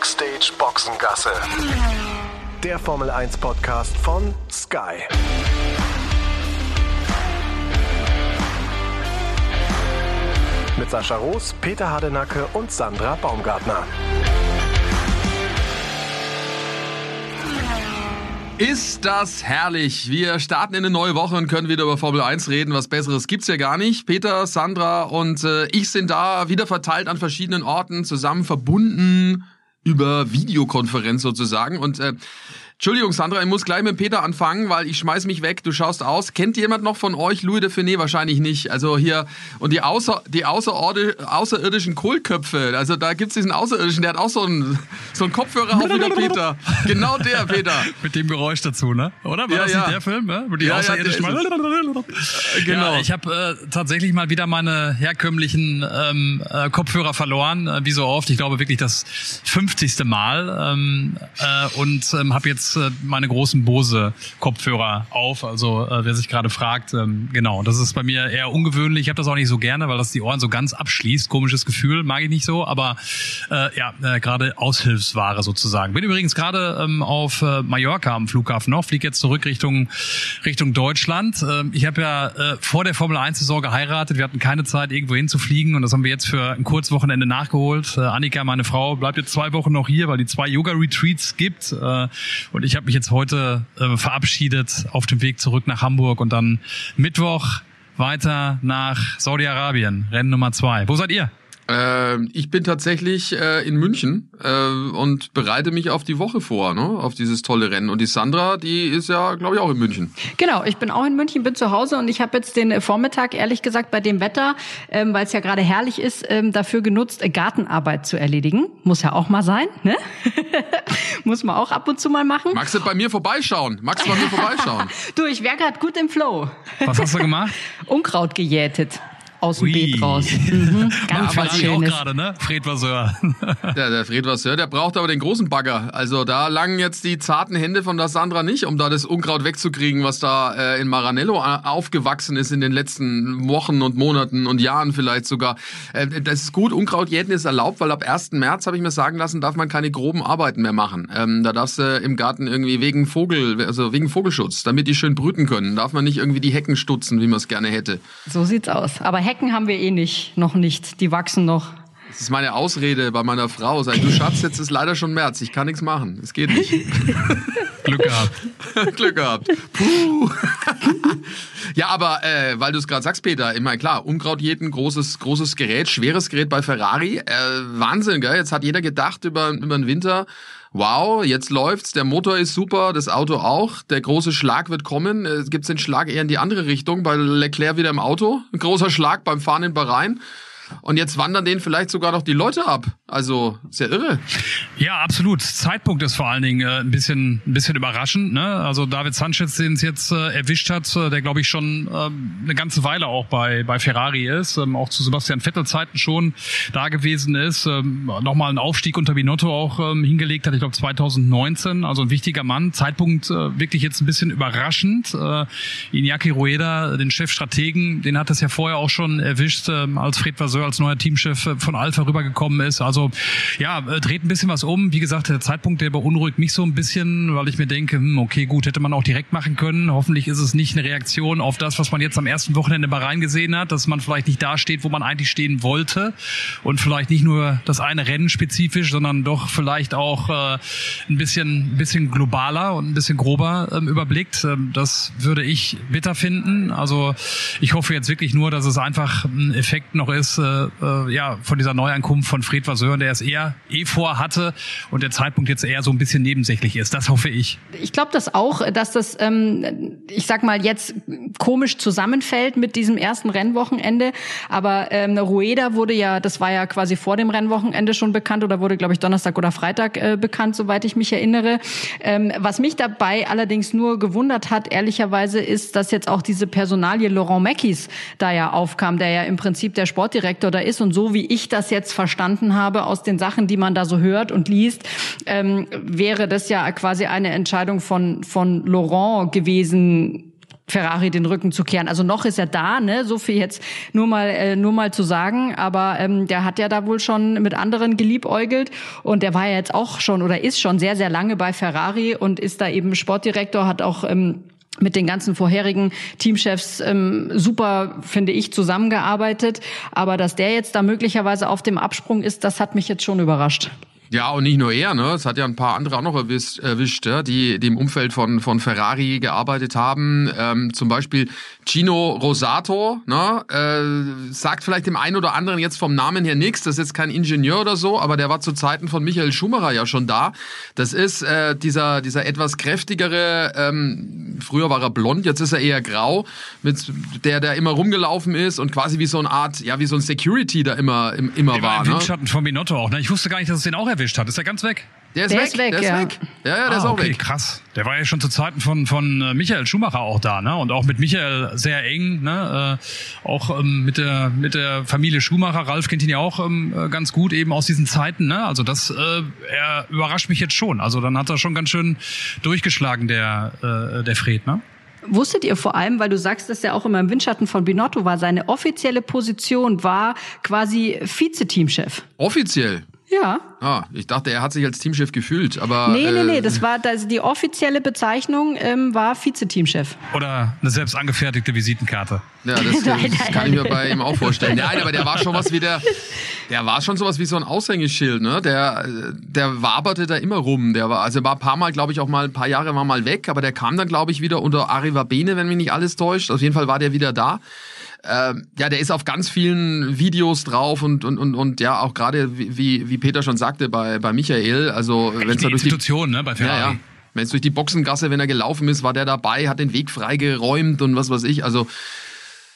Backstage Boxengasse. Der Formel 1 Podcast von Sky. Mit Sascha Roos, Peter Hardenacke und Sandra Baumgartner. Ist das herrlich. Wir starten in eine neue Woche und können wieder über Formel 1 reden. Was Besseres gibt's ja gar nicht. Peter, Sandra und äh, ich sind da wieder verteilt an verschiedenen Orten, zusammen verbunden über Videokonferenz sozusagen. Und äh, Entschuldigung, Sandra, ich muss gleich mit Peter anfangen, weil ich schmeiß mich weg. Du schaust aus. Kennt jemand noch von euch Louis de Finet? Wahrscheinlich nicht. Also hier, und die, außer, die außerirdischen Kohlköpfe. Also da gibt's diesen Außerirdischen, der hat auch so einen, so einen Kopfhörer auf wie der Peter. Genau der, Peter. Mit dem Geräusch dazu, ne? Oder? War Ja, das ja. nicht der Film? Ne? Wo die Ja, Außerirdischen mal Genau. Ja, ich habe äh, tatsächlich mal wieder meine herkömmlichen ähm, äh, Kopfhörer verloren, äh, wie so oft. Ich glaube wirklich das 50. Mal ähm, äh, und ähm, habe jetzt äh, meine großen Bose Kopfhörer auf. Also äh, wer sich gerade fragt, ähm, genau, das ist bei mir eher ungewöhnlich. Ich habe das auch nicht so gerne, weil das die Ohren so ganz abschließt. Komisches Gefühl, mag ich nicht so. Aber äh, ja, äh, gerade Aushilfsware sozusagen. Bin übrigens gerade ähm, auf äh, Mallorca am Flughafen noch, fliege jetzt zurück Richtung Richtung Deutschland. Ähm, ich habe ja äh, vor der Formel 1 Saison geheiratet. Wir hatten keine Zeit irgendwo hinzufliegen und das haben wir jetzt für ein Kurzwochenende nachgeholt. Äh, Annika, meine Frau, bleibt jetzt zwei Wochen noch hier, weil die zwei Yoga Retreats gibt äh, und ich habe mich jetzt heute äh, verabschiedet auf dem Weg zurück nach Hamburg und dann Mittwoch weiter nach Saudi-Arabien, Rennen Nummer zwei. Wo seid ihr? Ähm, ich bin tatsächlich äh, in München äh, und bereite mich auf die Woche vor, ne? auf dieses tolle Rennen. Und die Sandra, die ist ja, glaube ich, auch in München. Genau, ich bin auch in München, bin zu Hause und ich habe jetzt den Vormittag, ehrlich gesagt, bei dem Wetter, ähm, weil es ja gerade herrlich ist, ähm, dafür genutzt, äh, Gartenarbeit zu erledigen. Muss ja auch mal sein, ne? Muss man auch ab und zu mal machen. Magst du bei mir vorbeischauen? Magst du bei mir vorbeischauen? Du, ich wäre gerade gut im Flow. Was hast du gemacht? Unkraut gejätet. Aus dem Ui. Beet raus. Mhm, ganz Aber was auch gerade, ne? Fred Vasseur. Der, der Fred Vasseur, der braucht aber den großen Bagger. Also da langen jetzt die zarten Hände von der Sandra nicht, um da das Unkraut wegzukriegen, was da äh, in Maranello a- aufgewachsen ist in den letzten Wochen und Monaten und Jahren vielleicht sogar. Äh, das ist gut, Unkraut jäten ist erlaubt, weil ab 1. März, habe ich mir sagen lassen, darf man keine groben Arbeiten mehr machen. Ähm, da darfst du im Garten irgendwie wegen Vogel, also wegen Vogelschutz, damit die schön brüten können, darf man nicht irgendwie die Hecken stutzen, wie man es gerne hätte. So sieht's aus. Aber Hecken haben wir eh nicht, noch nicht. Die wachsen noch. Das ist meine Ausrede bei meiner Frau. Ich, du Schatz, jetzt ist leider schon März. Ich kann nichts machen. Es geht nicht. Glück gehabt. Glück gehabt. Puh. ja, aber äh, weil du es gerade sagst, Peter, immer klar, Unkraut jeden, großes, großes Gerät, schweres Gerät bei Ferrari. Äh, Wahnsinn, gell? Jetzt hat jeder gedacht über, über den Winter. Wow, jetzt läuft's, der Motor ist super, das Auto auch, der große Schlag wird kommen. Äh, gibt's den Schlag eher in die andere Richtung, bei Leclerc wieder im Auto. Ein großer Schlag beim Fahren in Bahrain. Und jetzt wandern denen vielleicht sogar noch die Leute ab. Also, ist ja irre. Ja, absolut. Zeitpunkt ist vor allen Dingen äh, ein bisschen ein bisschen überraschend. Ne? Also David Sanchez, den es jetzt äh, erwischt hat, äh, der glaube ich schon ähm, eine ganze Weile auch bei bei Ferrari ist, ähm, auch zu Sebastian Vettel Zeiten schon da gewesen ist, ähm, nochmal einen Aufstieg unter Binotto auch ähm, hingelegt hat. Ich glaube 2019. Also ein wichtiger Mann. Zeitpunkt äh, wirklich jetzt ein bisschen überraschend. Äh, Iñaki Rueda, den Chefstrategen, den hat es ja vorher auch schon erwischt, ähm, als Fred Vasseur als neuer Teamchef äh, von Alpha rübergekommen ist. Also ja, äh, dreht ein bisschen was um. Wie gesagt, der Zeitpunkt, der beunruhigt mich so ein bisschen, weil ich mir denke, hm, okay, gut, hätte man auch direkt machen können. Hoffentlich ist es nicht eine Reaktion auf das, was man jetzt am ersten Wochenende bei Rhein gesehen hat, dass man vielleicht nicht da steht, wo man eigentlich stehen wollte und vielleicht nicht nur das eine Rennen spezifisch, sondern doch vielleicht auch äh, ein bisschen, bisschen globaler und ein bisschen grober ähm, überblickt. Ähm, das würde ich bitter finden. Also ich hoffe jetzt wirklich nur, dass es einfach ein Effekt noch ist, äh, äh, ja, von dieser Neuankunft von Fred Vasseur, der es eher eh vorhatte und der Zeitpunkt jetzt eher so ein bisschen nebensächlich ist. Das hoffe ich. Ich glaube das auch, dass das, ähm, ich sag mal, jetzt komisch zusammenfällt mit diesem ersten Rennwochenende. Aber ähm, Rueda wurde ja, das war ja quasi vor dem Rennwochenende schon bekannt oder wurde, glaube ich, Donnerstag oder Freitag äh, bekannt, soweit ich mich erinnere. Ähm, was mich dabei allerdings nur gewundert hat, ehrlicherweise, ist, dass jetzt auch diese Personalie Laurent Mackies da ja aufkam, der ja im Prinzip der Sportdirektor da ist. Und so wie ich das jetzt verstanden habe aus den Sachen, die man da so hört und liest, ähm, wäre das ja quasi eine Entscheidung von, von Laurent gewesen, Ferrari den Rücken zu kehren. Also noch ist er da, ne? So viel jetzt nur mal äh, nur mal zu sagen. Aber ähm, der hat ja da wohl schon mit anderen geliebäugelt und der war ja jetzt auch schon oder ist schon sehr sehr lange bei Ferrari und ist da eben Sportdirektor, hat auch ähm, mit den ganzen vorherigen Teamchefs ähm, super, finde ich, zusammengearbeitet. Aber dass der jetzt da möglicherweise auf dem Absprung ist, das hat mich jetzt schon überrascht. Ja, und nicht nur er, ne? Es hat ja ein paar andere auch noch erwischt, erwischt ja? die, die im Umfeld von, von Ferrari gearbeitet haben. Ähm, zum Beispiel Gino Rosato, ne? Äh, sagt vielleicht dem einen oder anderen jetzt vom Namen her nichts. Das ist jetzt kein Ingenieur oder so, aber der war zu Zeiten von Michael Schumacher ja schon da. Das ist äh, dieser, dieser etwas kräftigere, ähm, früher war er blond, jetzt ist er eher grau, mit der, der immer rumgelaufen ist und quasi wie so eine Art, ja, wie so ein Security da immer, immer der war. war im ne? Windschatten von Binotto auch, ne? Ich wusste gar nicht, dass es den auch erwischt hat. Ist er ganz weg? Der ist Der weg, ist weg, der ist ja. weg. Ja, ja, der ah, ist auch okay, weg. krass. Der war ja schon zu Zeiten von, von äh, Michael Schumacher auch da, ne? Und auch mit Michael sehr eng, ne? Äh, auch ähm, mit der mit der Familie Schumacher. Ralf kennt ihn ja auch ähm, äh, ganz gut eben aus diesen Zeiten, ne? Also das äh, er überrascht mich jetzt schon. Also dann hat er schon ganz schön durchgeschlagen, der äh, der Fred, ne? Wusstet ihr vor allem, weil du sagst, dass er auch immer im Windschatten von Binotto war, seine offizielle Position war quasi Vize-Teamchef. Offiziell. Ja. Ah, ich dachte, er hat sich als Teamchef gefühlt, aber. Nee, nee, nee, äh, das war das, die offizielle Bezeichnung ähm, war Vize-Teamchef. Oder eine selbst angefertigte Visitenkarte. Ja, das, das Nein, kann nein, ich mir bei ihm auch vorstellen. Nein, aber der war schon was wie der, der war schon sowas wie so ein Aushängeschild, ne? Der, der waberte da immer rum. Der war, also er war ein paar Mal, glaube ich, auch mal ein paar Jahre war mal weg, aber der kam dann, glaube ich, wieder unter Arriva Bene, wenn mich nicht alles täuscht. Auf jeden Fall war der wieder da. Ähm, ja, der ist auf ganz vielen Videos drauf und und und, und ja auch gerade wie- wie Peter schon sagte bei bei Michael, also wenn es da durch die Institution, ne? Bei ja, Ferrari. ja. Wenn es durch die Boxengasse, wenn er gelaufen ist, war der dabei, hat den Weg freigeräumt und was weiß ich. Also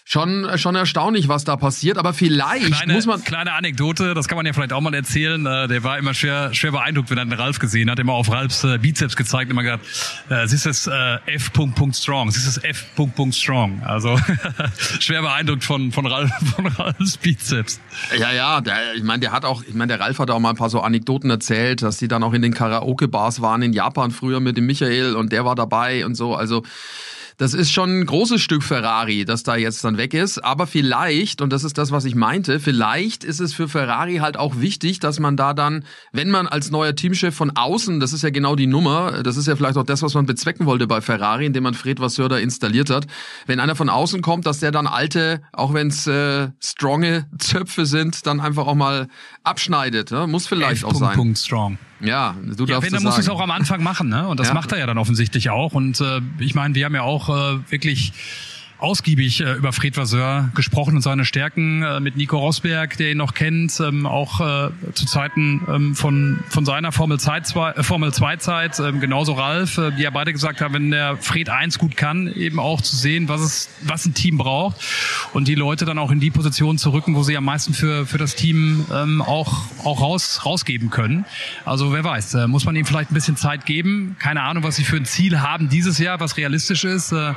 schon, schon erstaunlich, was da passiert. Aber vielleicht Kleine, muss man. kleine Anekdote, das kann man ja vielleicht auch mal erzählen. Äh, Der war immer schwer, schwer beeindruckt, wenn er den Ralf gesehen hat. Immer auf Ralfs äh, Bizeps gezeigt, immer gesagt, äh, siehst äh, F. Strong, siehst das F. Strong. Also schwer beeindruckt von von Ralf, von Ralfs Bizeps. Ja, ja, der, ich meine, der hat auch, ich meine, der Ralf hat auch mal ein paar so Anekdoten erzählt, dass die dann auch in den Karaoke-Bars waren in Japan früher mit dem Michael und der war dabei und so. Also das ist schon ein großes Stück Ferrari, das da jetzt dann weg ist. Aber vielleicht, und das ist das, was ich meinte, vielleicht ist es für Ferrari halt auch wichtig, dass man da dann, wenn man als neuer Teamchef von außen, das ist ja genau die Nummer, das ist ja vielleicht auch das, was man bezwecken wollte bei Ferrari, indem man Fred Vasseur da installiert hat, wenn einer von außen kommt, dass der dann alte, auch wenn es äh, stronge Zöpfe sind, dann einfach auch mal abschneidet. Ne? Muss vielleicht F. auch sein. Punkt strong. Ja, du Ja, darfst wenn, dann muss es auch am Anfang machen, ne? Und das Ja. macht er ja dann offensichtlich auch. Und äh, ich meine, wir haben ja auch äh, wirklich ausgiebig äh, über Fred Vasseur gesprochen und seine Stärken äh, mit Nico Rosberg, der ihn noch kennt, ähm, auch äh, zu Zeiten ähm, von von seiner Formel 2 äh, Formel 2 Zeit, ähm, genauso Ralf, äh, die ja beide gesagt haben, wenn der Fred 1 gut kann, eben auch zu sehen, was es was ein Team braucht und die Leute dann auch in die Position zu rücken, wo sie am meisten für für das Team ähm, auch auch raus rausgeben können. Also wer weiß, äh, muss man ihm vielleicht ein bisschen Zeit geben. Keine Ahnung, was sie für ein Ziel haben dieses Jahr, was realistisch ist. Äh,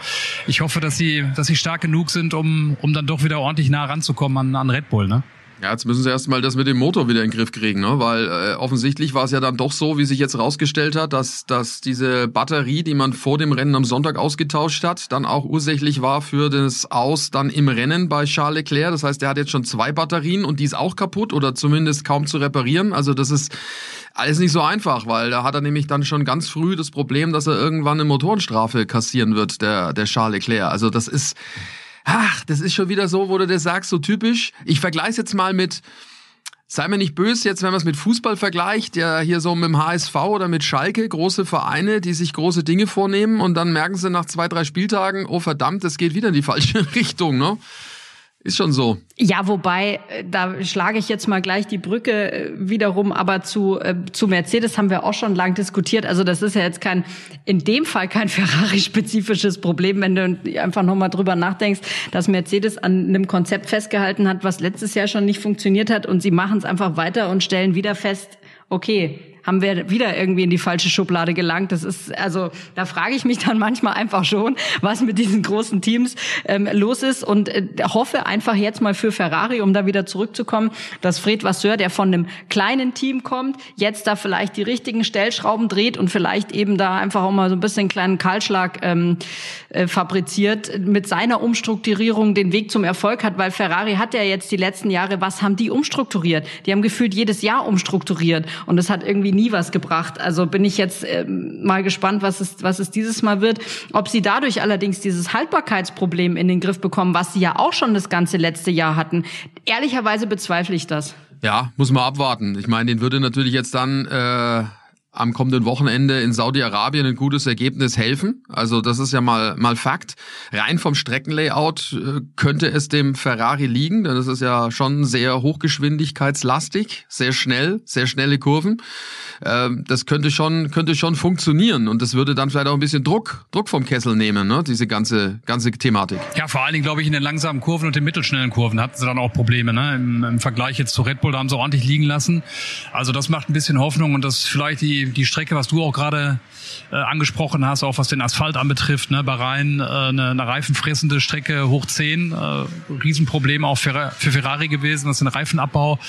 ich hoffe, dass sie dass sie stark genug sind, um um dann doch wieder ordentlich nah ranzukommen an, an Red Bull, ne? Ja, jetzt müssen sie erstmal das mit dem Motor wieder in den Griff kriegen, ne? weil äh, offensichtlich war es ja dann doch so, wie sich jetzt rausgestellt hat, dass, dass diese Batterie, die man vor dem Rennen am Sonntag ausgetauscht hat, dann auch ursächlich war für das Aus dann im Rennen bei Charles Leclerc. Das heißt, der hat jetzt schon zwei Batterien und die ist auch kaputt oder zumindest kaum zu reparieren. Also das ist alles nicht so einfach, weil da hat er nämlich dann schon ganz früh das Problem, dass er irgendwann eine Motorenstrafe kassieren wird, der, der Charles Leclerc. Also das ist... Ach, das ist schon wieder so, wo du das sagst, so typisch. Ich vergleiche jetzt mal mit, sei mir nicht böse, jetzt wenn man es mit Fußball vergleicht, ja hier so mit dem HSV oder mit Schalke, große Vereine, die sich große Dinge vornehmen und dann merken sie nach zwei, drei Spieltagen, oh verdammt, es geht wieder in die falsche Richtung, ne? Ist schon so. Ja, wobei, äh, da schlage ich jetzt mal gleich die Brücke äh, wiederum, aber zu, äh, zu Mercedes haben wir auch schon lang diskutiert. Also das ist ja jetzt kein, in dem Fall kein Ferrari-spezifisches Problem, wenn du einfach nochmal drüber nachdenkst, dass Mercedes an einem Konzept festgehalten hat, was letztes Jahr schon nicht funktioniert hat und sie machen es einfach weiter und stellen wieder fest, okay, haben wir wieder irgendwie in die falsche Schublade gelangt. Das ist, also da frage ich mich dann manchmal einfach schon, was mit diesen großen Teams ähm, los ist und äh, hoffe einfach jetzt mal für Ferrari, um da wieder zurückzukommen, dass Fred Vasseur, der von einem kleinen Team kommt, jetzt da vielleicht die richtigen Stellschrauben dreht und vielleicht eben da einfach auch mal so ein bisschen einen kleinen Kahlschlag ähm, äh, fabriziert, mit seiner Umstrukturierung den Weg zum Erfolg hat, weil Ferrari hat ja jetzt die letzten Jahre, was haben die umstrukturiert? Die haben gefühlt jedes Jahr umstrukturiert und es hat irgendwie nie was gebracht. Also bin ich jetzt ähm, mal gespannt, was es, was es dieses Mal wird. Ob sie dadurch allerdings dieses Haltbarkeitsproblem in den Griff bekommen, was sie ja auch schon das ganze letzte Jahr hatten. Ehrlicherweise bezweifle ich das. Ja, muss man abwarten. Ich meine, den würde natürlich jetzt dann äh, am kommenden Wochenende in Saudi-Arabien ein gutes Ergebnis helfen. Also das ist ja mal, mal Fakt. Rein vom Streckenlayout äh, könnte es dem Ferrari liegen, denn das ist ja schon sehr hochgeschwindigkeitslastig, sehr schnell, sehr schnelle Kurven. Ähm, das könnte schon, könnte schon funktionieren und das würde dann vielleicht auch ein bisschen Druck, Druck vom Kessel nehmen, ne? diese ganze, ganze Thematik. Ja, vor allen Dingen, glaube ich, in den langsamen Kurven und den mittelschnellen Kurven hatten sie dann auch Probleme. Ne? Im, Im Vergleich jetzt zu Red Bull, da haben sie ordentlich liegen lassen. Also das macht ein bisschen Hoffnung und das vielleicht die die, Strecke, was du auch gerade äh, angesprochen hast, auch was den Asphalt anbetrifft, ne, Bahrain, äh, eine, eine reifenfressende Strecke hoch 10, äh, Riesenproblem auch für, für Ferrari gewesen, was den Reifenabbau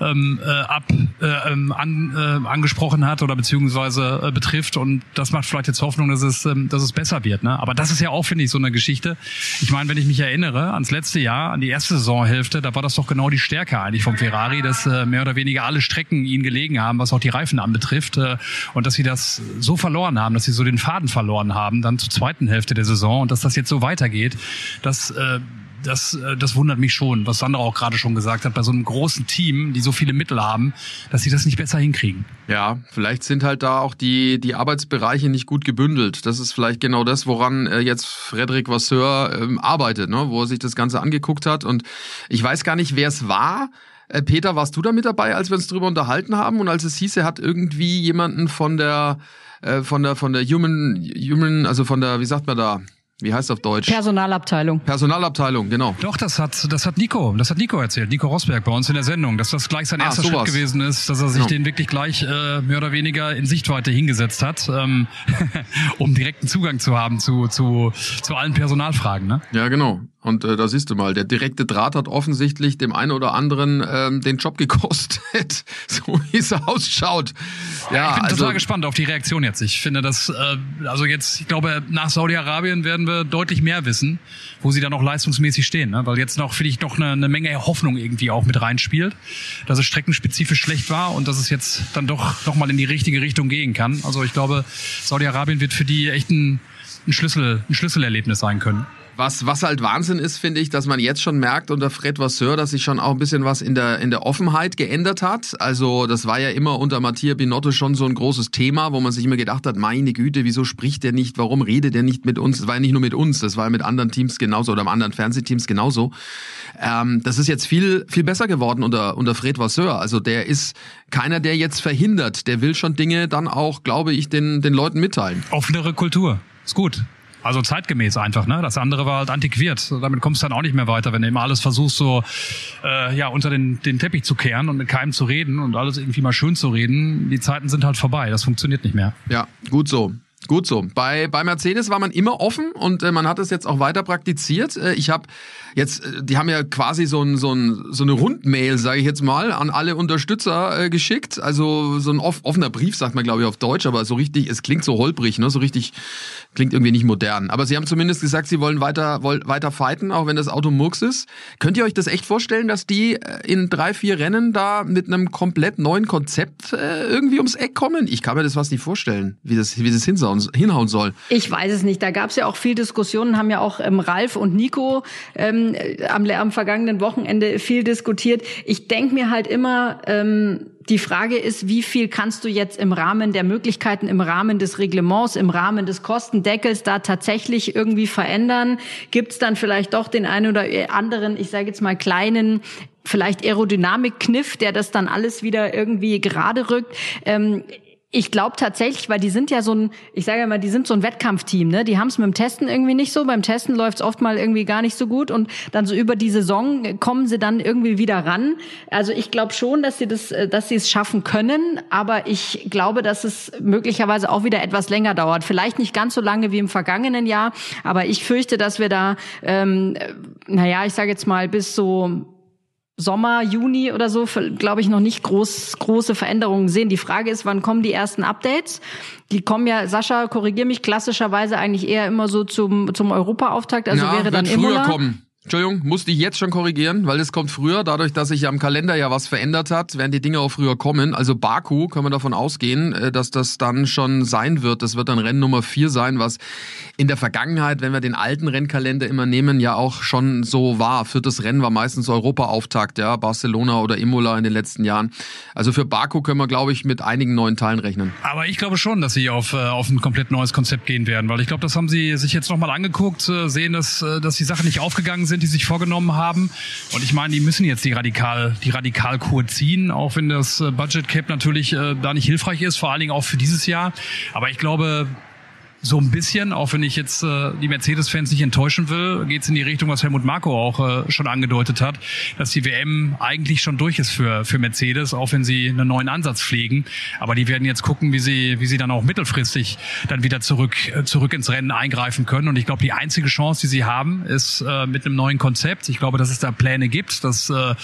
ähm, äh, ab, äh, ähm, an, äh, angesprochen hat oder beziehungsweise äh, betrifft und das macht vielleicht jetzt Hoffnung, dass es, ähm, dass es besser wird. Ne? Aber das ist ja auch, finde ich, so eine Geschichte. Ich meine, wenn ich mich erinnere ans letzte Jahr, an die erste Saisonhälfte, da war das doch genau die Stärke eigentlich vom Ferrari, dass äh, mehr oder weniger alle Strecken ihnen gelegen haben, was auch die Reifen anbetrifft. Äh, und dass sie das so verloren haben, dass sie so den Faden verloren haben, dann zur zweiten Hälfte der Saison und dass das jetzt so weitergeht, das äh, das, äh, das wundert mich schon, was Sandra auch gerade schon gesagt hat, bei so einem großen Team, die so viele Mittel haben, dass sie das nicht besser hinkriegen. Ja, vielleicht sind halt da auch die, die Arbeitsbereiche nicht gut gebündelt. Das ist vielleicht genau das, woran äh, jetzt Frederic Vasseur ähm, arbeitet, ne? wo er sich das Ganze angeguckt hat. Und ich weiß gar nicht, wer es war. Äh, Peter, warst du da mit dabei, als wir uns drüber unterhalten haben und als es hieß, er hat irgendwie jemanden von der äh, von der von der Human Human, also von der, wie sagt man da? Wie heißt auf Deutsch? Personalabteilung. Personalabteilung, genau. Doch, das hat, das hat Nico, das hat Nico erzählt, Nico Rosberg bei uns in der Sendung, dass das gleich sein ah, erster sowas. Schritt gewesen ist, dass er sich ja. den wirklich gleich äh, mehr oder weniger in Sichtweite hingesetzt hat, ähm, um direkten Zugang zu haben zu, zu, zu allen Personalfragen. Ne? Ja, genau. Und äh, da siehst du mal, der direkte Draht hat offensichtlich dem einen oder anderen ähm, den Job gekostet, so wie es ausschaut. Ja, ich bin also, total gespannt auf die Reaktion jetzt. Ich finde, dass äh, also jetzt, ich glaube, nach Saudi-Arabien werden wir deutlich mehr wissen, wo sie dann auch leistungsmäßig stehen, ne? weil jetzt noch finde ich doch eine, eine Menge Hoffnung irgendwie auch mit reinspielt, dass es streckenspezifisch schlecht war und dass es jetzt dann doch noch mal in die richtige Richtung gehen kann. Also ich glaube, Saudi-Arabien wird für die echt ein, ein Schlüssel, ein Schlüsselerlebnis sein können. Was, was halt Wahnsinn ist, finde ich, dass man jetzt schon merkt unter Fred Vasseur, dass sich schon auch ein bisschen was in der, in der Offenheit geändert hat. Also das war ja immer unter Mattia Binotto schon so ein großes Thema, wo man sich immer gedacht hat, meine Güte, wieso spricht der nicht, warum redet der nicht mit uns? Das war ja nicht nur mit uns, das war ja mit anderen Teams genauso oder anderen Fernsehteams genauso. Ähm, das ist jetzt viel, viel besser geworden unter, unter Fred Vasseur. Also der ist keiner, der jetzt verhindert. Der will schon Dinge dann auch, glaube ich, den, den Leuten mitteilen. Offenere Kultur. Ist gut. Also zeitgemäß einfach, ne? Das andere war halt antiquiert. Damit kommst du dann auch nicht mehr weiter, wenn du immer alles versuchst, so äh, ja unter den, den Teppich zu kehren und mit keinem zu reden und alles irgendwie mal schön zu reden. Die Zeiten sind halt vorbei. Das funktioniert nicht mehr. Ja, gut so. Gut so. Bei, bei Mercedes war man immer offen und äh, man hat es jetzt auch weiter praktiziert. Äh, ich habe jetzt, äh, die haben ja quasi so, ein, so, ein, so eine Rundmail, sage ich jetzt mal, an alle Unterstützer äh, geschickt. Also so ein off offener Brief, sagt man glaube ich auf Deutsch, aber so richtig, es klingt so holprig, ne? so richtig, klingt irgendwie nicht modern. Aber sie haben zumindest gesagt, sie wollen weiter, wollen weiter fighten, auch wenn das Auto Murks ist. Könnt ihr euch das echt vorstellen, dass die äh, in drei, vier Rennen da mit einem komplett neuen Konzept äh, irgendwie ums Eck kommen? Ich kann mir das fast nicht vorstellen, wie das, wie das hinschaut hinhauen, hinhauen soll. Ich weiß es nicht. Da gab es ja auch viel Diskussionen, haben ja auch ähm, Ralf und Nico ähm, am, am vergangenen Wochenende viel diskutiert. Ich denke mir halt immer, ähm, die Frage ist, wie viel kannst du jetzt im Rahmen der Möglichkeiten, im Rahmen des Reglements, im Rahmen des Kostendeckels da tatsächlich irgendwie verändern? Gibt es dann vielleicht doch den einen oder anderen, ich sage jetzt mal kleinen vielleicht Aerodynamik-Kniff, der das dann alles wieder irgendwie gerade rückt. Ähm, Ich glaube tatsächlich, weil die sind ja so ein, ich sage ja mal, die sind so ein Wettkampfteam, ne? Die haben es mit dem Testen irgendwie nicht so. Beim Testen läuft es oft mal irgendwie gar nicht so gut und dann so über die Saison kommen sie dann irgendwie wieder ran. Also ich glaube schon, dass sie das, äh, dass sie es schaffen können, aber ich glaube, dass es möglicherweise auch wieder etwas länger dauert. Vielleicht nicht ganz so lange wie im vergangenen Jahr, aber ich fürchte, dass wir da, ähm, naja, ich sage jetzt mal bis so Sommer, Juni oder so, glaube ich, noch nicht groß, große Veränderungen sehen. Die Frage ist, wann kommen die ersten Updates? Die kommen ja, Sascha, korrigier mich, klassischerweise eigentlich eher immer so zum, zum Europa-Auftakt. Also ja, wäre dann wird früher Imola. kommen. Entschuldigung, musste ich jetzt schon korrigieren, weil es kommt früher, dadurch, dass sich am Kalender ja was verändert hat, werden die Dinge auch früher kommen. Also Baku können wir davon ausgehen, äh, dass das dann schon sein wird. Das wird dann Rennen Nummer vier sein, was in der Vergangenheit, wenn wir den alten Rennkalender immer nehmen, ja auch schon so war. Viertes Rennen war meistens Europa-Auftakt, ja, Barcelona oder Imola in den letzten Jahren. Also für Baku können wir, glaube ich, mit einigen neuen Teilen rechnen. Aber ich glaube schon, dass sie auf, äh, auf ein komplett neues Konzept gehen werden, weil ich glaube, das haben sie sich jetzt nochmal angeguckt, äh, sehen, dass, dass die Sachen nicht aufgegangen sind, die sich vorgenommen haben. Und ich meine, die müssen jetzt die Radikal, die Radikalkur ziehen, auch wenn das äh, Budget Cap natürlich äh, da nicht hilfreich ist, vor allen Dingen auch für dieses Jahr. Aber ich glaube, so ein bisschen, auch wenn ich jetzt äh, die Mercedes-Fans nicht enttäuschen will, geht es in die Richtung, was Helmut Marko auch äh, schon angedeutet hat, dass die WM eigentlich schon durch ist für, für Mercedes, auch wenn sie einen neuen Ansatz pflegen. Aber die werden jetzt gucken, wie sie, wie sie dann auch mittelfristig dann wieder zurück, äh, zurück ins Rennen eingreifen können. Und ich glaube, die einzige Chance, die sie haben, ist äh, mit einem neuen Konzept. Ich glaube, dass es da Pläne gibt. Das äh,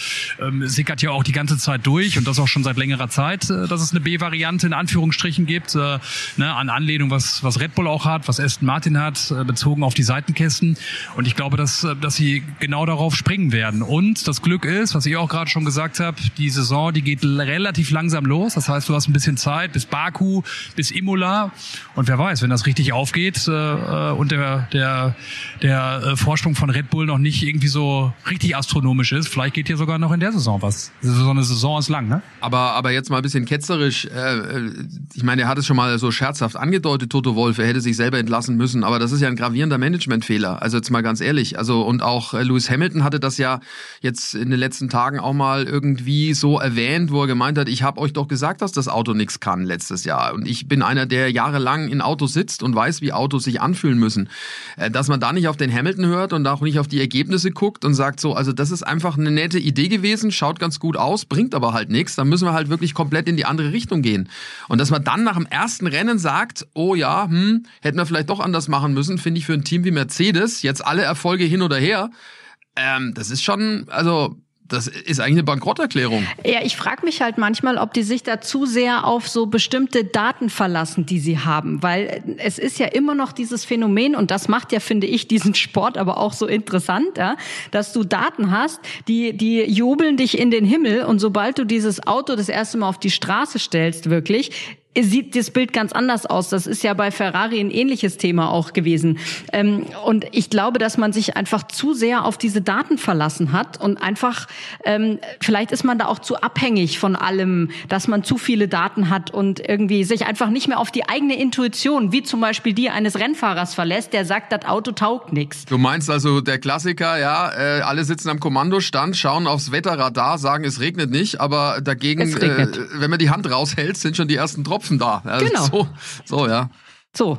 ähm, sickert ja auch die ganze Zeit durch und das auch schon seit längerer Zeit, äh, dass es eine B-Variante in Anführungsstrichen gibt, äh, ne, an Anlehnung, was, was Red Bull auch hat, was Aston Martin hat, äh, bezogen auf die Seitenkästen. Und ich glaube, dass, äh, dass sie genau darauf springen werden. Und das Glück ist, was ich auch gerade schon gesagt habe, die Saison, die geht relativ langsam los. Das heißt, du hast ein bisschen Zeit bis Baku, bis Imola. Und wer weiß, wenn das richtig aufgeht äh, äh und der, der, der Vorsprung von Red Bull noch nicht irgendwie so richtig astronomisch ist, vielleicht geht hier sogar noch in der Saison was. So eine Saison ist lang, ne? Aber, aber jetzt mal ein bisschen ketzerisch. Ich meine, er hat es schon mal so scherzhaft angedeutet, Toto Wolf. Er hätte sich selber entlassen müssen. Aber das ist ja ein gravierender Managementfehler. Also jetzt mal ganz ehrlich. Also und auch äh, Lewis Hamilton hatte das ja jetzt in den letzten Tagen auch mal irgendwie so erwähnt, wo er gemeint hat, ich habe euch doch gesagt, dass das Auto nichts kann letztes Jahr. Und ich bin einer, der jahrelang in Autos sitzt und weiß, wie Autos sich anfühlen müssen. Äh, dass man da nicht auf den Hamilton hört und auch nicht auf die Ergebnisse guckt und sagt so, also das ist einfach eine nette Idee gewesen, schaut ganz gut aus, bringt aber halt nichts. Dann müssen wir halt wirklich komplett in die andere Richtung gehen. Und dass man dann nach dem ersten Rennen sagt, oh ja, hm, hätten wir vielleicht doch anders machen müssen, finde ich für ein Team wie Mercedes, jetzt alle Erfolge hin oder her, ähm, das ist schon, also das ist eigentlich eine Bankrotterklärung. Ja, ich frage mich halt manchmal, ob die sich da zu sehr auf so bestimmte Daten verlassen, die sie haben. Weil es ist ja immer noch dieses Phänomen, und das macht ja, finde ich, diesen Sport aber auch so interessant, ja, dass du Daten hast, die, die jubeln dich in den Himmel und sobald du dieses Auto das erste Mal auf die Straße stellst, wirklich, sieht das Bild ganz anders aus. Das ist ja bei Ferrari ein ähnliches Thema auch gewesen. Ähm, und ich glaube, dass man sich einfach zu sehr auf diese Daten verlassen hat und einfach, ähm, vielleicht ist man da auch zu abhängig von allem, dass man zu viele Daten hat und irgendwie sich einfach nicht mehr auf die eigene Intuition, wie zum Beispiel die eines Rennfahrers verlässt, der sagt, das Auto taugt nichts. Du meinst also der Klassiker, ja, äh, alle sitzen am Kommandostand, schauen aufs Wetterradar, sagen, es regnet nicht, aber dagegen, äh, wenn man die Hand raushält, sind schon die ersten Tropfen Tropfen da. Also genau. So, so, ja. So,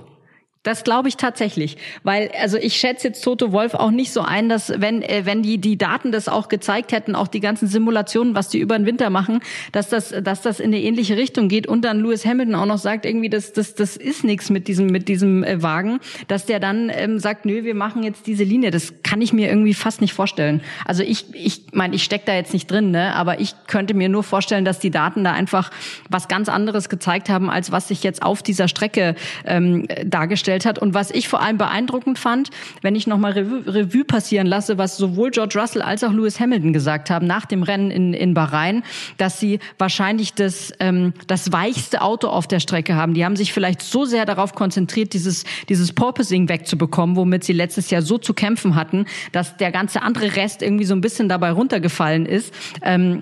das glaube ich tatsächlich, weil also ich schätze jetzt Toto Wolf auch nicht so ein, dass wenn äh, wenn die die Daten das auch gezeigt hätten, auch die ganzen Simulationen, was die über den Winter machen, dass das dass das in eine ähnliche Richtung geht und dann Lewis Hamilton auch noch sagt irgendwie, das das das ist nichts mit diesem mit diesem äh, Wagen, dass der dann ähm, sagt, nö, wir machen jetzt diese Linie. Das kann ich mir irgendwie fast nicht vorstellen. Also ich ich meine, ich steck da jetzt nicht drin, ne, aber ich könnte mir nur vorstellen, dass die Daten da einfach was ganz anderes gezeigt haben, als was sich jetzt auf dieser Strecke ähm, dargestellt dargestellt hat. Und was ich vor allem beeindruckend fand, wenn ich nochmal Revue, passieren lasse, was sowohl George Russell als auch Lewis Hamilton gesagt haben nach dem Rennen in, in Bahrain, dass sie wahrscheinlich das, ähm, das weichste Auto auf der Strecke haben. Die haben sich vielleicht so sehr darauf konzentriert, dieses, dieses Porpoising wegzubekommen, womit sie letztes Jahr so zu kämpfen hatten, dass der ganze andere Rest irgendwie so ein bisschen dabei runtergefallen ist. Ähm,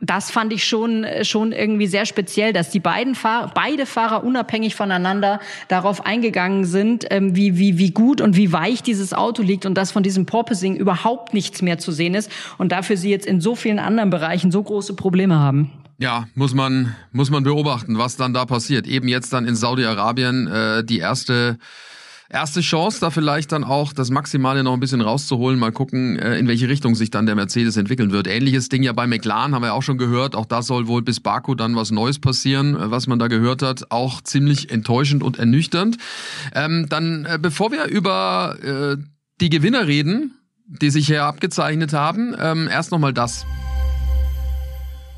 das fand ich schon, schon irgendwie sehr speziell, dass die beiden Fahrer, beide Fahrer unabhängig voneinander darauf eingegangen sind, ähm, wie, wie, wie gut und wie weich dieses Auto liegt und dass von diesem Porpoising überhaupt nichts mehr zu sehen ist und dafür sie jetzt in so vielen anderen Bereichen so große Probleme haben. Ja, muss man, muss man beobachten, was dann da passiert. Eben jetzt dann in Saudi-Arabien äh, die erste erste Chance, da vielleicht dann auch das Maximale noch ein bisschen rauszuholen. Mal gucken, äh, in welche Richtung sich dann der Mercedes entwickeln wird. Ähnliches Ding ja bei McLaren haben wir auch schon gehört. Auch da soll wohl bis Baku dann was Neues passieren, äh, was man da gehört hat. Auch ziemlich enttäuschend und ernüchternd. Ähm, dann, äh, bevor wir über äh, die Gewinner reden, die sich hier abgezeichnet haben, ähm, erst nochmal das.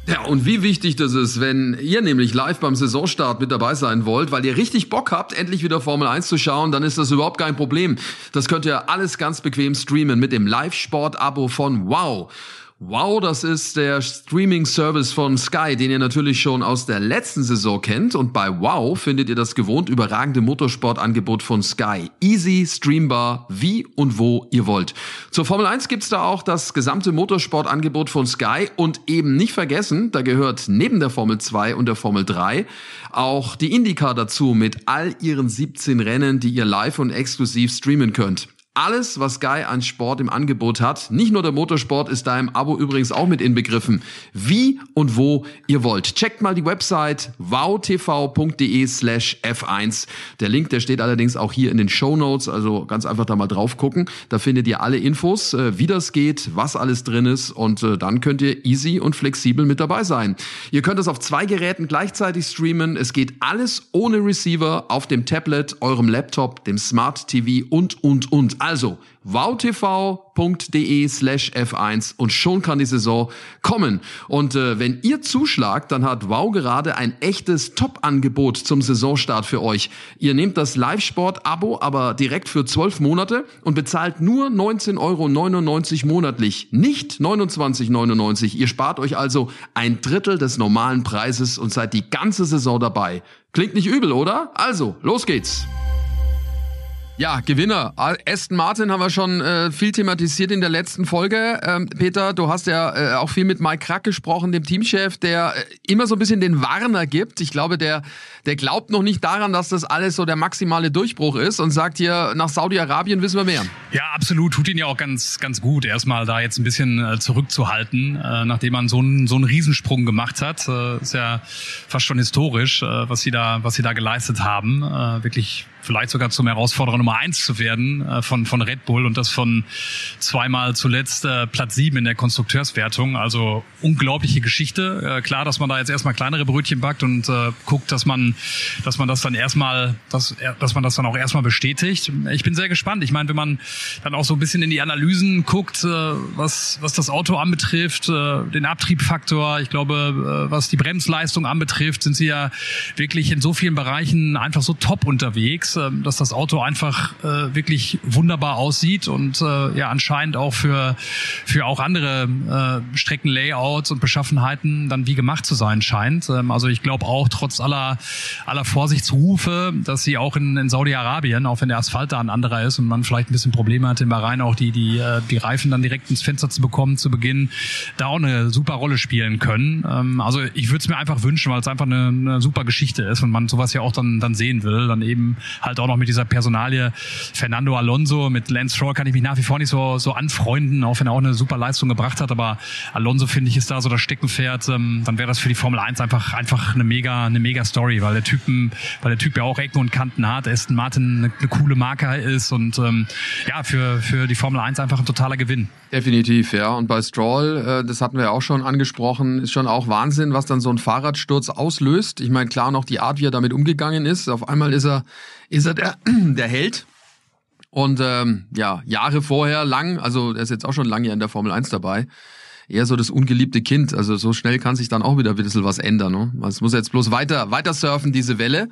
Ja, und wie wichtig das ist, wenn ihr nämlich live beim Saisonstart mit dabei sein wollt, weil ihr richtig Bock habt, endlich wieder Formel 1 zu schauen, dann ist das überhaupt kein Problem. Das könnt ihr alles ganz bequem streamen mit dem Live-Sport-Abo von Wow. Wow, das ist der Streaming-Service von Sky, den ihr natürlich schon aus der letzten Saison kennt. Und bei Wow findet ihr das gewohnt überragende Motorsportangebot von Sky. Easy, streambar, wie und wo ihr wollt. Zur Formel 1 gibt's da auch das gesamte Motorsportangebot von Sky. Und eben nicht vergessen, da gehört neben der Formel 2 und der Formel 3 auch die IndyCar dazu mit all ihren 17 Rennen, die ihr live und exklusiv streamen könnt alles, was Sky an Sport im Angebot hat. Nicht nur der Motorsport ist da im Abo übrigens auch mit inbegriffen. Wie und wo ihr wollt. Checkt mal die Website wowtv.de slash f1. Der Link, der steht allerdings auch hier in den Show Notes, also ganz einfach da mal drauf gucken. Da findet ihr alle Infos, äh, wie das geht, was alles drin ist und äh, dann könnt ihr easy und flexibel mit dabei sein. Ihr könnt es auf zwei Geräten gleichzeitig streamen. Es geht alles ohne Receiver auf dem Tablet, eurem Laptop, dem Smart TV und, und, und. Also wowtv.de slash F1 und schon kann die Saison kommen. Und äh, wenn ihr zuschlagt, dann hat Wow gerade ein echtes Top-Angebot zum Saisonstart für euch. Ihr nehmt das Live-Sport-Abo aber direkt für zwölf Monate und bezahlt nur 19,99 Euro monatlich, nicht 29,99. Ihr spart euch also ein Drittel des normalen Preises und seid die ganze Saison dabei. Klingt nicht übel, oder? Also, los geht's! Ja, Gewinner. Aston Martin haben wir schon äh, viel thematisiert in der letzten Folge. Ähm, Peter, du hast ja äh, auch viel mit Mike Krack gesprochen, dem Teamchef, der äh, immer so ein bisschen den Warner gibt. Ich glaube, der, der glaubt noch nicht daran, dass das alles so der maximale Durchbruch ist und sagt hier, nach Saudi-Arabien wissen wir mehr. Ja, absolut. Tut ihn ja auch ganz, ganz gut, erstmal da jetzt ein bisschen äh, zurückzuhalten, äh, nachdem man so einen, so einen Riesensprung gemacht hat. Äh, ist ja fast schon historisch, was sie da, was sie da geleistet haben. Wirklich vielleicht sogar zum Herausforderer Nummer eins zu werden äh, von, von Red Bull und das von zweimal zuletzt äh, Platz sieben in der Konstrukteurswertung. Also unglaubliche Geschichte. Äh, klar, dass man da jetzt erstmal kleinere Brötchen backt und äh, guckt, dass man, dass man das dann erstmal, dass, dass man das dann auch erstmal bestätigt. Ich bin sehr gespannt. Ich meine, wenn man dann auch so ein bisschen in die Analysen guckt, äh, was, was das Auto anbetrifft, äh, den Abtriebfaktor, ich glaube, äh, was die Bremsleistung anbetrifft, sind sie ja wirklich in so vielen Bereichen einfach so top unterwegs äh, dass das Auto einfach äh, wirklich wunderbar aussieht und äh, ja anscheinend auch für für auch andere äh, Streckenlayouts und Beschaffenheiten dann wie gemacht zu sein scheint. Ähm, also ich glaube auch trotz aller aller Vorsichtsrufe, dass sie auch in, in Saudi-Arabien, auch wenn der Asphalt da ein anderer ist und man vielleicht ein bisschen Probleme hat in Bahrain auch die die äh, die Reifen dann direkt ins Fenster zu bekommen zu Beginn, da auch eine super Rolle spielen können. Ähm, also ich würde es mir einfach wünschen, weil es einfach eine, eine super Geschichte ist und man sowas ja auch dann dann sehen will, dann eben halt auch noch mit dieser Personalie Fernando Alonso. Mit Lance Stroll kann ich mich nach wie vor nicht so, so anfreunden, auch wenn er auch eine super Leistung gebracht hat. Aber Alonso, finde ich, ist da so das Steckenpferd. Ähm, dann wäre das für die Formel 1 einfach, einfach eine mega, eine mega Story, weil der Typen, weil der Typ ja auch Ecken und Kanten hat. Aston Martin eine, eine coole Marke ist und ähm, ja, für, für die Formel 1 einfach ein totaler Gewinn. Definitiv, ja. Und bei Stroll, äh, das hatten wir ja auch schon angesprochen, ist schon auch Wahnsinn, was dann so ein Fahrradsturz auslöst. Ich meine, klar noch die Art, wie er damit umgegangen ist. Auf einmal ist er, ist er der, der Held. Und ähm, ja, Jahre vorher lang, also er ist jetzt auch schon lange in der Formel 1 dabei, eher so das ungeliebte Kind. Also so schnell kann sich dann auch wieder ein bisschen was ändern. Ne? Es muss jetzt bloß weiter, weiter surfen, diese Welle.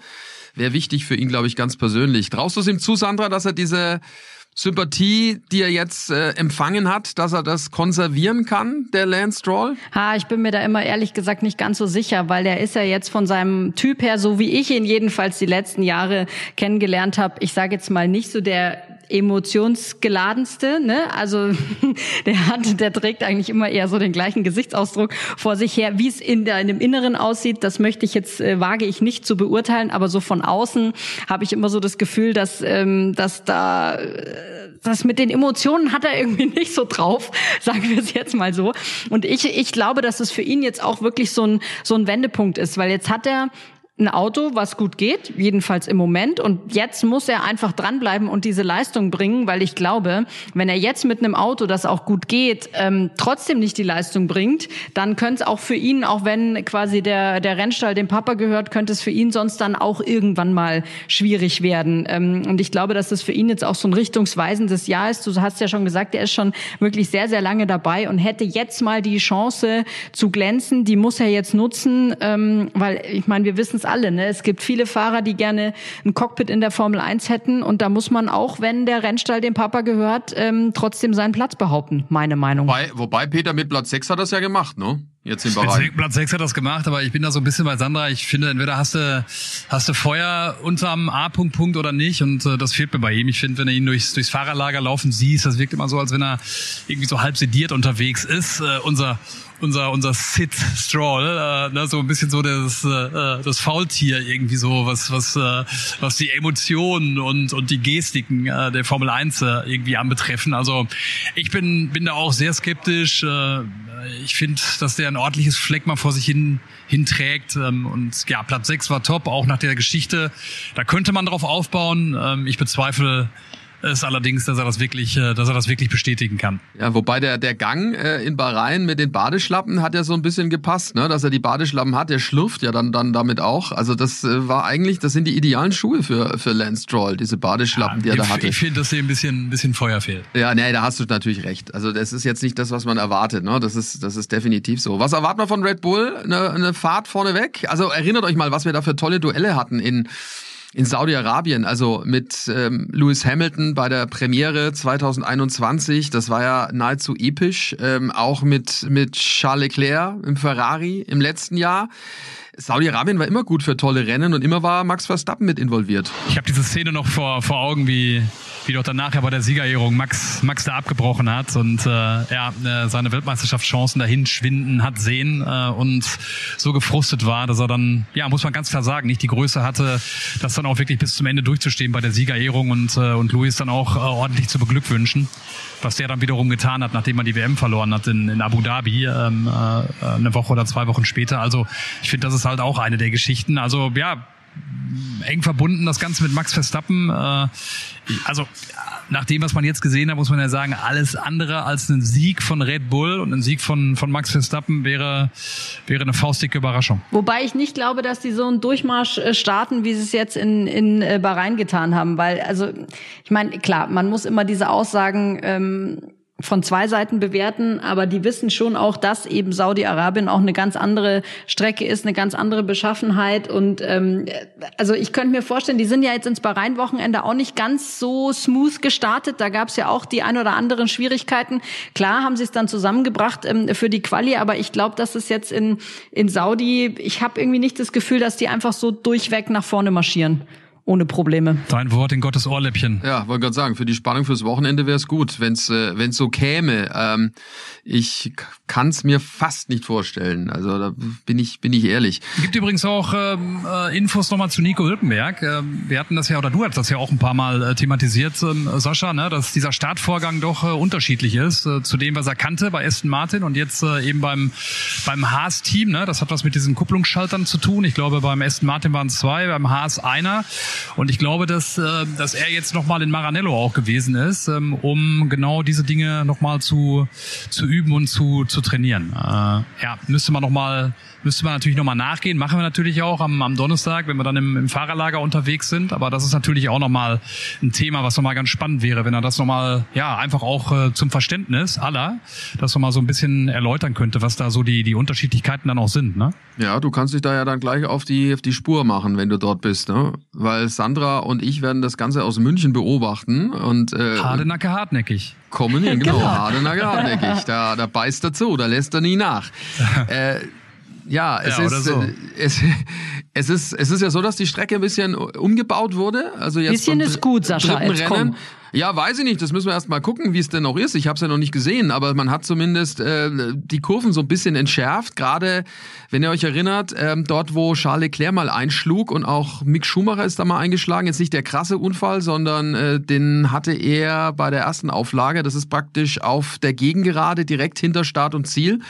Wäre wichtig für ihn, glaube ich, ganz persönlich. Traust du es ihm zu, Sandra, dass er diese Sympathie, die er jetzt äh, empfangen hat, dass er das konservieren kann, der Lance Stroll? Ha, ich bin mir da immer ehrlich gesagt nicht ganz so sicher, weil der ist ja jetzt von seinem Typ her, so wie ich ihn jedenfalls die letzten Jahre kennengelernt habe, ich sage jetzt mal nicht so der emotionsgeladenste, ne? Also der hat, der trägt eigentlich immer eher so den gleichen Gesichtsausdruck vor sich her. Wie es in deinem Inneren aussieht, das möchte ich jetzt äh, wage ich nicht zu beurteilen, aber so von außen habe ich immer so das Gefühl, dass ähm, dass da äh, das mit den Emotionen hat er irgendwie nicht so drauf, sagen wir es jetzt mal so. Und ich, ich glaube, dass es für ihn jetzt auch wirklich so ein, so ein Wendepunkt ist, weil jetzt hat er ein Auto, was gut geht, jedenfalls im Moment. Und jetzt muss er einfach dranbleiben und diese Leistung bringen, weil ich glaube, wenn er jetzt mit einem Auto, das auch gut geht, ähm, trotzdem nicht die Leistung bringt, dann könnte es auch für ihn, auch wenn quasi der, der Rennstall dem Papa gehört, könnte es für ihn sonst dann auch irgendwann mal schwierig werden. Ähm, und ich glaube, dass das für ihn jetzt auch so ein richtungsweisendes Jahr ist. Du hast ja schon gesagt, er ist schon wirklich sehr, sehr lange dabei und hätte jetzt mal die Chance zu glänzen. Die muss er jetzt nutzen, ähm, weil ich meine, wir wissen es alle. Ne? Es gibt viele Fahrer, die gerne ein Cockpit in der Formel 1 hätten und da muss man auch, wenn der Rennstall dem Papa gehört, ähm, trotzdem seinen Platz behaupten, meine Meinung. Wobei, wobei Peter mit Platz 6 hat das ja gemacht, ne? Jetzt im Bereich. Platz 6 hat das gemacht, aber ich bin da so ein bisschen bei Sandra. Ich finde, entweder hast du, hast du Feuer unterm A-Punkt Punkt oder nicht und äh, das fehlt mir bei ihm. Ich finde, wenn er ihn durchs, durchs Fahrerlager laufen siehst, das wirkt immer so, als wenn er irgendwie so halb sediert unterwegs ist. Äh, unser unser unser Sid Stroll, äh, ne, so ein bisschen so das äh, das Faultier irgendwie so, was was äh, was die Emotionen und und die Gestiken äh, der Formel 1 äh, irgendwie anbetreffen. Also ich bin bin da auch sehr skeptisch. Äh, ich finde, dass der ein ordentliches Fleck mal vor sich hin hinträgt ähm, und ja Platz 6 war top, auch nach der Geschichte. Da könnte man drauf aufbauen. Ähm, ich bezweifle ist allerdings, dass er das wirklich, äh, dass er das wirklich bestätigen kann. Ja, wobei der, der Gang äh, in Bahrain mit den Badeschlappen hat ja so ein bisschen gepasst, ne? dass er die Badeschlappen hat, der schlürft ja dann, dann damit auch. Also das äh, war eigentlich, das sind die idealen Schuhe für, für Lance Stroll, diese Badeschlappen, ja, die er da hatte. Ich finde, dass hier ein bisschen, ein bisschen Feuer fehlt. Ja, nee, da hast du natürlich recht. Also das ist jetzt nicht das, was man erwartet, ne? Das ist, das ist definitiv so. Was erwartet man von Red Bull? Eine, eine Fahrt vorneweg? Also erinnert euch mal, was wir da für tolle Duelle hatten in in Saudi-Arabien, also mit ähm, Lewis Hamilton bei der Premiere 2021, das war ja nahezu episch, ähm, auch mit, mit Charles Leclerc im Ferrari im letzten Jahr. Saudi-Arabien war immer gut für tolle Rennen und immer war Max Verstappen mit involviert. Ich habe diese Szene noch vor, vor Augen, wie wie doch dann nachher bei der Siegerehrung Max, Max da abgebrochen hat und äh, ja, äh, seine Weltmeisterschaftschancen dahin schwinden hat sehen äh, und so gefrustet war, dass er dann, ja, muss man ganz klar sagen, nicht die Größe hatte, das dann auch wirklich bis zum Ende durchzustehen bei der Siegerehrung und, äh, und Luis dann auch äh, ordentlich zu beglückwünschen was der dann wiederum getan hat, nachdem man die WM verloren hat in, in Abu Dhabi, ähm, äh, eine Woche oder zwei Wochen später. Also ich finde, das ist halt auch eine der Geschichten. Also ja, eng verbunden, das Ganze mit Max Verstappen. Äh, also nach dem, was man jetzt gesehen hat, muss man ja sagen, alles andere als ein Sieg von Red Bull und ein Sieg von, von Max Verstappen wäre, wäre eine faustdicke Überraschung. Wobei ich nicht glaube, dass die so einen Durchmarsch äh, starten, wie sie es jetzt in, in äh, Bahrain getan haben. Weil, also, ich meine, klar, man muss immer diese Aussagen ähm, von zwei Seiten bewerten, aber die wissen schon auch, dass eben Saudi-Arabien auch eine ganz andere Strecke ist, eine ganz andere Beschaffenheit und ähm, also ich könnte mir vorstellen, die sind ja jetzt ins Bahrain-Wochenende auch nicht ganz so smooth gestartet. Da gab es ja auch die ein oder anderen Schwierigkeiten. Klar haben sie es dann zusammengebracht ähm, für die Quali, aber ich glaube, dass es jetzt in in Saudi, ich habe irgendwie nicht das Gefühl, dass die einfach so durchweg nach vorne marschieren ohne Probleme. Dein Wort in Gottes Ohrläppchen. Ja, wollte gerade sagen, für die Spannung fürs Wochenende wäre es gut, wenn es äh, wenn's so käme. Ähm, ich kann es mir fast nicht vorstellen. Also da bin ich bin ich ehrlich. Gibt übrigens auch ähm, äh, Infos nochmal zu Nico Hülkenberg. Ähm, wir hatten das ja oder du hast das ja auch ein paar Mal äh, thematisiert, ähm, Sascha, ne, dass dieser Startvorgang doch äh, unterschiedlich ist äh, zu dem, was er kannte bei Aston Martin und jetzt äh, eben beim beim Haas-Team. Ne, das hat was mit diesen Kupplungsschaltern zu tun. Ich glaube, beim Aston Martin waren es zwei, beim Haas einer. Und ich glaube, dass, äh, dass er jetzt nochmal in Maranello auch gewesen ist, ähm, um genau diese Dinge nochmal zu, zu üben und zu, zu trainieren. Äh, ja, müsste man nochmal müsste man natürlich nochmal nachgehen. Machen wir natürlich auch am, am Donnerstag, wenn wir dann im, im Fahrerlager unterwegs sind. Aber das ist natürlich auch nochmal ein Thema, was nochmal ganz spannend wäre, wenn er das nochmal, ja, einfach auch äh, zum Verständnis aller, das nochmal so ein bisschen erläutern könnte, was da so die, die Unterschiedlichkeiten dann auch sind, ne? Ja, du kannst dich da ja dann gleich auf die, auf die Spur machen, wenn du dort bist, ne? Weil Sandra und ich werden das Ganze aus München beobachten und äh, Hardenacke hartnäckig. Kommen hin, genau, genau. Hardenacke hartnäckig. Da, da beißt er zu, da lässt er nie nach. äh, ja, es, ja, ist, so. Äh, es, es, ist, es ist ja so, dass die Strecke ein bisschen umgebaut wurde. Also jetzt bisschen ist gut, Sascha. Jetzt Rennen. Ja, weiß ich nicht. Das müssen wir erst mal gucken, wie es denn noch ist. Ich habe es ja noch nicht gesehen, aber man hat zumindest äh, die Kurven so ein bisschen entschärft. Gerade, wenn ihr euch erinnert, ähm, dort, wo Charles Leclerc mal einschlug und auch Mick Schumacher ist da mal eingeschlagen. Jetzt nicht der krasse Unfall, sondern äh, den hatte er bei der ersten Auflage. Das ist praktisch auf der Gegengerade direkt hinter Start und Ziel.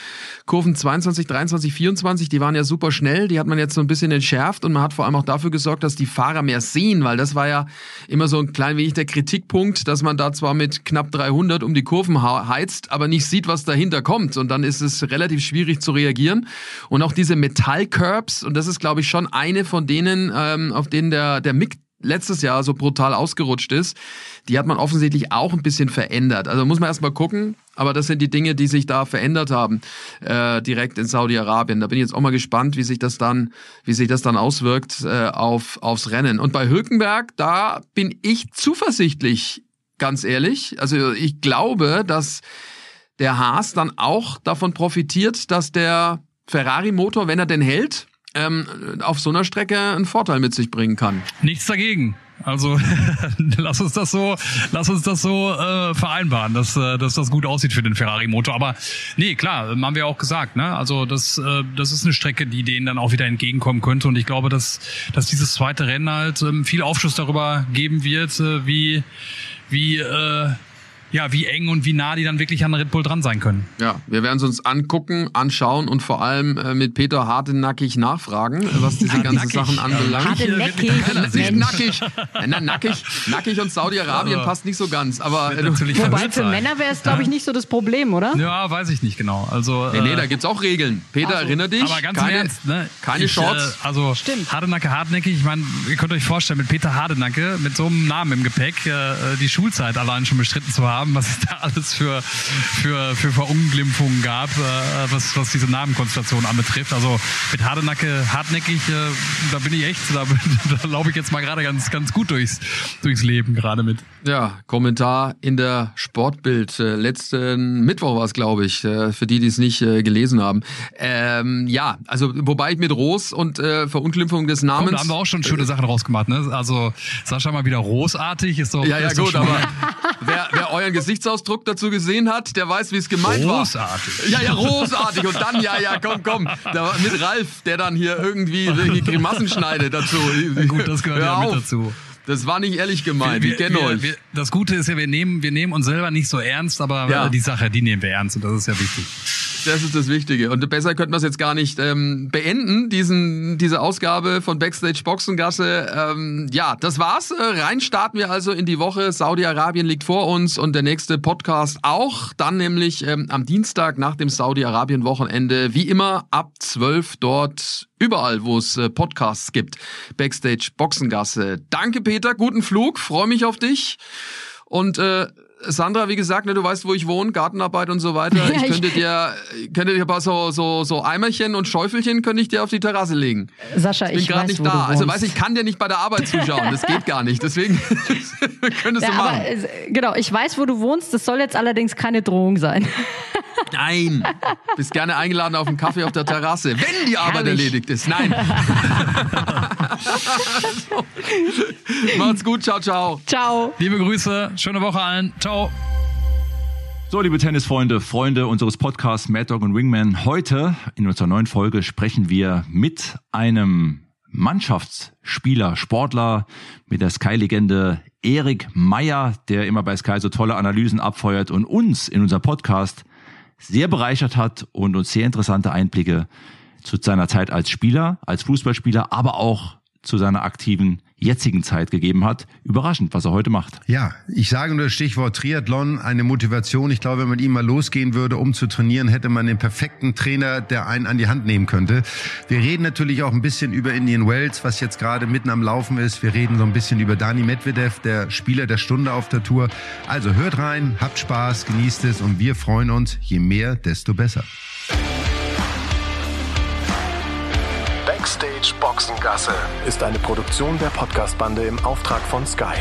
Kurven 22, 23, 24, die waren ja super schnell. Die hat man jetzt so ein bisschen entschärft und man hat vor allem auch dafür gesorgt, dass die Fahrer mehr sehen, weil das war ja immer so ein klein wenig der Kritikpunkt Punkt, dass man da zwar mit knapp 300 um die Kurven heizt, aber nicht sieht, was dahinter kommt. Und dann ist es relativ schwierig zu reagieren. Und auch diese Metallcurbs, und das ist, glaube ich, schon eine von denen, ähm, auf denen der, der Mick letztes Jahr so brutal ausgerutscht ist, die hat man offensichtlich auch ein bisschen verändert. Also muss man erstmal gucken, aber das sind die Dinge, die sich da verändert haben, äh, direkt in Saudi-Arabien. Da bin ich jetzt auch mal gespannt, wie sich das dann, wie sich das dann auswirkt äh, auf, aufs Rennen. Und bei Hülkenberg, da bin ich zuversichtlich, ganz ehrlich. Also ich glaube, dass der Haas dann auch davon profitiert, dass der Ferrari-Motor, wenn er denn hält, ähm, auf so einer Strecke einen Vorteil mit sich bringen kann. Nichts dagegen. Also lass uns das so, lass uns das so äh, vereinbaren, dass, äh, dass das gut aussieht für den Ferrari-Motor. Aber nee, klar, haben wir auch gesagt. Ne? Also das, äh, das ist eine Strecke, die denen dann auch wieder entgegenkommen könnte. Und ich glaube, dass, dass dieses zweite Rennen halt ähm, viel Aufschluss darüber geben wird, äh, wie wie äh, ja, wie eng und wie nah die dann wirklich an Red Bull dran sein können. Ja, wir werden es uns angucken, anschauen und vor allem äh, mit Peter hartenackig nachfragen, was diese ganzen. Sachen anbelangt. Hartenackig. Nackig. Na, nackig. Nackig und Saudi-Arabien passt nicht so ganz. Aber äh, Wobei für Männer wäre es, glaube ich, nicht so das Problem, oder? Ja, weiß ich nicht genau. Also, nee, nee, äh, da gibt's auch Regeln. Peter, also, erinnere dich. Aber ganz keine, ernst, ne? Keine ich, Shorts. Äh, also Stimmt. Hardenacke, hartnäckig. Ich meine, ihr könnt euch vorstellen, mit Peter Hardenacke, mit so einem Namen im Gepäck, äh, die Schulzeit allein schon bestritten zu haben, was ist da alles es für, für, für Verunglimpfungen gab, äh, was, was diese Namenkonstellation anbetrifft. Also mit Hardenacke, hartnäckig, äh, da bin ich echt, da, da laufe ich jetzt mal gerade ganz, ganz gut durchs, durchs Leben gerade mit. Ja, Kommentar in der Sportbild. Äh, letzten Mittwoch war es, glaube ich, äh, für die, die es nicht äh, gelesen haben. Ähm, ja, also wobei ich mit Ros und äh, Verunglimpfung des Namens. Komm, da haben wir auch schon schöne Sachen rausgemacht, ne? Also Sascha mal wieder großartig, ist doch. Ja, ja, gut, aber wer, wer euren Gesichtsausdruck dazu gesehen hat, der weiß, wie es gemeint großartig. war. Ja, ja, großartig. Und dann, ja, ja, komm, komm. Da, mit Ralf, der dann hier irgendwie welche Grimassen schneidet dazu. Ja, gut, das gehört ja mit dazu. Das war nicht ehrlich gemeint. Wir, ich kenne euch. Wir, das Gute ist ja, wir nehmen, wir nehmen uns selber nicht so ernst, aber ja. die Sache, die nehmen wir ernst und das ist ja wichtig. Das ist das Wichtige. Und besser könnten wir es jetzt gar nicht ähm, beenden, diesen, diese Ausgabe von Backstage Boxengasse. Ähm, ja, das war's. Äh, rein starten wir also in die Woche. Saudi-Arabien liegt vor uns und der nächste Podcast auch. Dann nämlich ähm, am Dienstag nach dem Saudi-Arabien-Wochenende. Wie immer ab 12 dort überall, wo es äh, Podcasts gibt. Backstage Boxengasse. Danke, Peter. Guten Flug. Freue mich auf dich. Und äh, Sandra, wie gesagt, ne, du weißt, wo ich wohne, Gartenarbeit und so weiter. Ja, ich könnte dir, könnte dir ein paar so, so, so Eimerchen und Schäufelchen könnte ich dir auf die Terrasse legen. Sascha, ich bin gerade nicht da. Also weiß ich kann dir nicht bei der Arbeit zuschauen. Das geht gar nicht. Deswegen könntest ja, du machen. Aber, genau, ich weiß, wo du wohnst. Das soll jetzt allerdings keine Drohung sein. Nein, bist gerne eingeladen auf einen Kaffee auf der Terrasse, wenn die Arbeit Herrlich. erledigt ist. Nein. Macht's gut, ciao, ciao. Ciao. Liebe Grüße, schöne Woche allen. Ciao. So, liebe Tennisfreunde, Freunde unseres Podcasts Mad Dog und Wingman. Heute in unserer neuen Folge sprechen wir mit einem Mannschaftsspieler, Sportler, mit der Sky-Legende Erik Meyer, der immer bei Sky so tolle Analysen abfeuert und uns in unserem Podcast sehr bereichert hat und uns sehr interessante Einblicke zu seiner Zeit als Spieler, als Fußballspieler, aber auch zu seiner aktiven jetzigen Zeit gegeben hat. Überraschend, was er heute macht. Ja, ich sage nur das Stichwort Triathlon, eine Motivation. Ich glaube, wenn man ihm mal losgehen würde, um zu trainieren, hätte man den perfekten Trainer, der einen an die Hand nehmen könnte. Wir reden natürlich auch ein bisschen über Indian Wells, was jetzt gerade mitten am Laufen ist. Wir reden so ein bisschen über Dani Medvedev, der Spieler der Stunde auf der Tour. Also hört rein, habt Spaß, genießt es und wir freuen uns. Je mehr, desto besser. Backstage Boxengasse ist eine Produktion der Podcastbande im Auftrag von Sky.